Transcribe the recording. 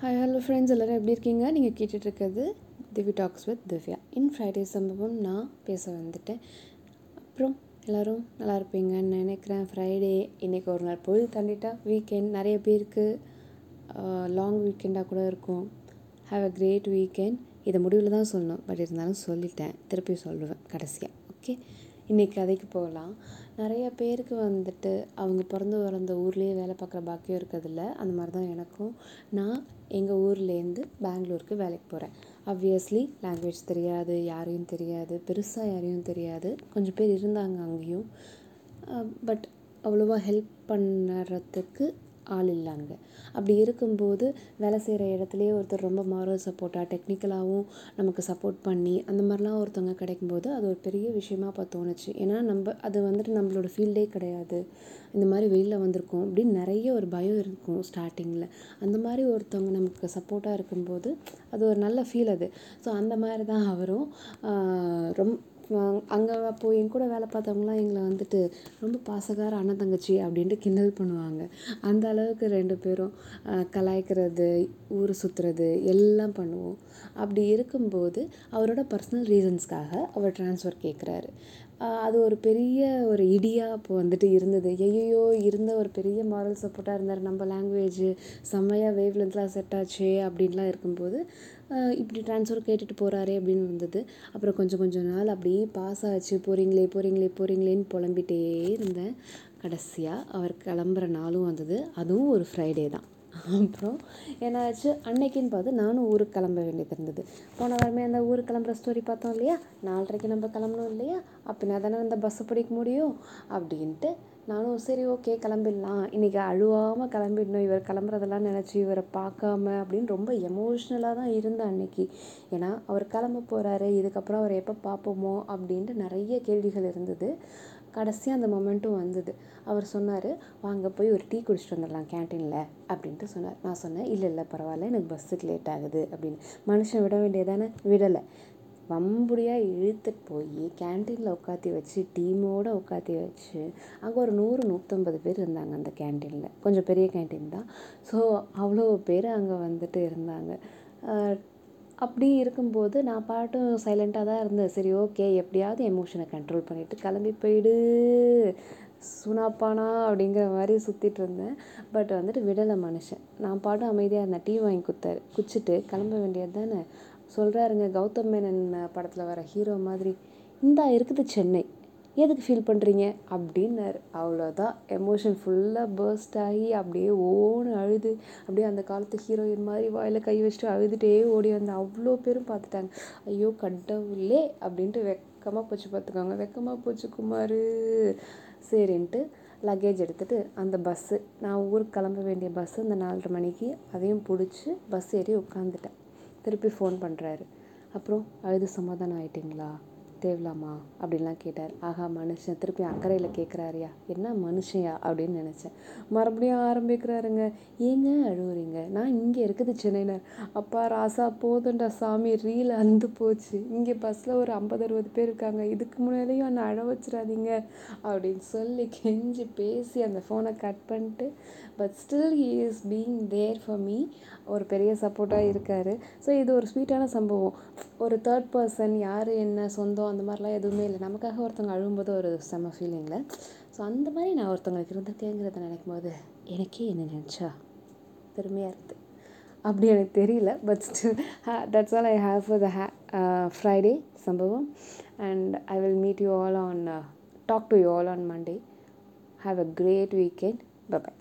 Hi hello friends எல்லோரும் எப்படி இருக்கீங்க? நீங்கள் கேட்டுட்ருக்கிறது Divi talks with Divya. In Friday சம்பவம் நான் பேச வந்துட்டேன். அப்புறம் எல்லோரும் நல்லா இருப்பீங்கன்னு நினைக்கிறேன். ஃப்ரைடே இன்றைக்கி ஒரு நாள் பொழுது தாண்டிட்டா வீக்கெண்ட் நிறைய பேருக்கு லாங் வீக்கெண்டாக கூட இருக்கும். ஹாவ் அ கிரேட் வீக்கெண்ட் இதை முடிவில் தான் சொல்லணும். பட் இருந்தாலும் சொல்லிட்டேன். திருப்பி சொல்லுவேன் கடைசியாக ஓகே இன்றைக்கி கதைக்கு போகலாம். நிறைய பேருக்கு வந்துட்டு அவங்க பிறந்து வளர்ந்த ஊர்லேயே வேலை பார்க்குற பாக்கியம் இருக்கிறதில்ல. அந்த மாதிரி தான் எனக்கும். நான் எங்கள் ஊர்லேருந்து பெங்களூருக்கு வேலைக்கு போகிறேன் ஆப்வியஸ்லி லாங்குவேஜ் தெரியாது யாரையும் தெரியாது பெருசாக யாரையும் தெரியாது. கொஞ்சம் பேர் இருந்தாங்க அங்கேயும். பட் அவ்வளோவா ஹெல்ப் பண்ணுறதுக்கு ஆள் இல்லைங்க. அப்படி இருக்கும்போது வேலை செய்கிற இடத்துலையே ஒருத்தர் ரொம்ப மாரல் சப்போர்ட்டாக டெக்னிக்கலாகவும் நமக்கு சப்போர்ட் பண்ணி அந்த மாதிரிலாம் ஒருத்தவங்க கிடைக்கும்போது அது ஒரு பெரிய விஷயமா இப்போ தோணுச்சு. ஏன்னா நம்ம அது வந்துட்டு நம்மளோட ஃபீல்டே கிடையாது. இந்த மாதிரி வெளியில் வந்திருக்கோம் அப்படின்னு நிறைய ஒரு பயம் இருக்கும் ஸ்டார்டிங்கில் அந்த மாதிரி ஒருத்தவங்க நமக்கு சப்போர்ட்டாக இருக்கும்போது அது ஒரு நல்ல ஃபீல் அது. ஸோ அந்த மாதிரி தான் அவரும் ரொம்ப அங்கே அப்போது என் கூட வேலை பார்த்தவங்களாம் எங்களை வந்துட்டு ரொம்ப பாசகார அண்ணன் தங்கச்சி அப்படின்ட்டு கிண்டல் பண்ணுவாங்க. அந்த அளவுக்கு ரெண்டு பேரும் கலாய்க்கிறது ஊர் சுற்றுறது எல்லாம் பண்ணுவோம். அப்படி இருக்கும்போது அவரோட பர்சனல் ரீசன்ஸ்க்காக அவர் ட்ரான்ஸ்ஃபர் கேட்குறாரு அது ஒரு பெரிய ஒரு இடியாக அப்போ வந்துட்டு இருந்தது. ஐயையோ இருந்த ஒரு பெரிய மாரல் சப்போர்ட்டாக இருந்தார். நம்ம லாங்குவேஜு செம்மையாக வேவ் லென்த்லாம் செட் ஆச்சு அப்படின்லாம் இருக்கும்போது இப்படி ட்ரான்ஸ்ஃபர் கேட்டுட்டு போகிறாரே அப்படின்னு வந்தது. அப்புறம் கொஞ்சம் கொஞ்சம் நாள் அப்படியே பாஸ் ஆச்சு. போகிறீங்களே போகிறீங்களே போகிறீங்களேன்னு புலம்பிகிட்டே இருந்தேன். கடைசியாக அவர் கிளம்புற நாளும் வந்தது. அதுவும் ஒரு ஃப்ரைடே தான். அப்புறம் என்னாச்சு? அன்னைக்குன்னு பார்த்து நானும் ஊருக்கு கிளம்ப வேண்டியது இருந்தது. போன வாரமே அந்த ஊருக்கு கிளம்புற ஸ்டோரி பார்த்தோம் இல்லையா? நாலரைக்கு நம்ம கிளம்பணும் இல்லையா? அப்படின்னா தானே அந்த பஸ்ஸை பிடிக்க முடியும்? அப்படின்ட்டு நானும் சரி ஓகே கிளம்பிடலாம். இன்றைக்கி அழுவாமல் கிளம்பிடணும். இவர் கிளம்புறதெல்லாம் நினச்சி இவரை பார்க்காம அப்படின்னு ரொம்ப எமோஷ்னலாக தான் இருந்தேன் அன்னைக்கு. ஏன்னா அவர் கிளம்ப போகிறாரு இதுக்கப்புறம் அவர் எப்போ பார்ப்போமோ அப்படின்ட்டு நிறைய கேள்விகள் இருந்தது. கடைசியாக அந்த மொமெண்ட்டும் வந்தது. அவர் சொன்னார் வாங்க போய் ஒரு டீ குடிச்சிட்டு வந்துடலாம் கேன்டீனில் அப்படின்ட்டு சொன்னார். நான் சொன்னேன் இல்லை இல்லை பரவாயில்ல. எனக்கு பஸ்ஸுக்கு லேட் ஆகுது அப்படின்னு. மனுஷன் விட வேண்டியதானே? விடலை. வம்புடியாக இழுத்துட்டு போய் கேன்டீனில் உட்காத்தி வச்சு டீமோடு உட்காத்தி வச்சு அங்கே ஒரு நூறு நூற்றம்பது பேர் இருந்தாங்க அந்த கேன்டீனில் கொஞ்சம் பெரிய கேன்டீன் தான். ஸோ அவ்வளோ பேர் அங்கே வந்துட்டு இருந்தாங்க. அப்படி இருக்கும்போது நான் பாட்டும் சைலண்ட்டாக தான் இருந்தேன். சரி ஓகே எப்படியாவது எமோஷனை கண்ட்ரோல் பண்ணிவிட்டு கிளம்பி போயிடு. சுனாப்பானா அப்படிங்கிற மாதிரி சுற்றிட்டு இருந்தேன். பட் வந்துட்டு விடலை மனுஷன். நான் பாட்டும் அமைதியாக இருந்தேன். டீ வாங்கி கொடுத்தாரு குச்சிட்டு கிளம்ப வேண்டியது தானே? சொல்கிறாருங்க கௌதம் மேனன் படத்தில் வர ஹீரோ மாதிரி இந்தா இருக்குது சென்னை. எதுக்கு ஃபீல் பண்ணுறீங்க அப்படின்னாரு. அவ்வளோதான் எமோஷன் ஃபுல்லாக பர்ஸ்ட் ஆகி அப்படியே ஓன்னு அழுது. அப்படியே அந்த காலத்து ஹீரோயின் மாதிரி வாயில் கை வச்சுட்டு அழுதுகிட்டே ஓடி வந்து அவ்வளோ பேரும் பார்த்துட்டாங்க. ஐயோ கடவுளே! அப்படின்ட்டு வெக்கமாக போச்சு. பார்த்துக்கோங்க. வெக்கமாக போச்சு குமார். சரின்ட்டு லக்கேஜ் எடுத்துகிட்டு அந்த பஸ்ஸு நான் ஊருக்கு கிளம்ப வேண்டிய பஸ்ஸு அந்த நாலரை மணிக்கு அதையும் பிடிச்சி பஸ் ஏறி உட்காந்துட்டேன். திருப்பி ஃபோன் பண்ணுறாரு அப்புறம் அழுது சமாதானம் ஆயிட்டிங்களா? தேவலாமா? அப்படின்லாம் கேட்டார். ஆஹா மனுஷன் திருப்பி அக்கறையில் கேட்குறாருயா என்ன மனுஷையா அப்படின்னு நினச்சேன். மறுபடியும் ஆரம்பிக்கிறாருங்க. ஏங்க அழுகுறீங்க நான் இங்கே இருக்குது சென்னையில். அப்பா ராசா போதுண்டா சாமி ரீல் அந்து போச்சு. இங்கே பஸ்ஸில் ஒரு ஐம்பது அறுபது பேர் இருக்காங்க. இதுக்கு முன்னாடியும் என்னை அழ வச்சிடாதீங்க. அப்படின்னு சொல்லி கெஞ்சி பேசி அந்த ஃபோனை கட் பண்ணிட்டு but still he is being there for me ஒரு பெரிய சப்போர்ட்டாக இருக்கார். ஸோ இது ஒரு ஸ்வீட்டான சம்பவம். ஒரு தேர்ட் பர்சன் யார் என்ன சொந்தம் அந்த மாதிரிலாம் எதுவுமே இல்லை. நமக்காக ஒருத்தவங்க அழும்போது ஒரு செம்ம ஃபீலிங்கில் ஸோ அந்த மாதிரி நான் ஒருத்தவங்களுக்கு இருந்திருக்கேங்கிறத நினைக்கும் போது எனக்கே என்ன நினச்சா? பெருமையாக இருக்குது அப்படி எனக்கு தெரியல. But still that's all I have for the hey Friday சம்பவம். And I will meet you all on talk to you all on Monday have a great weekend bye bye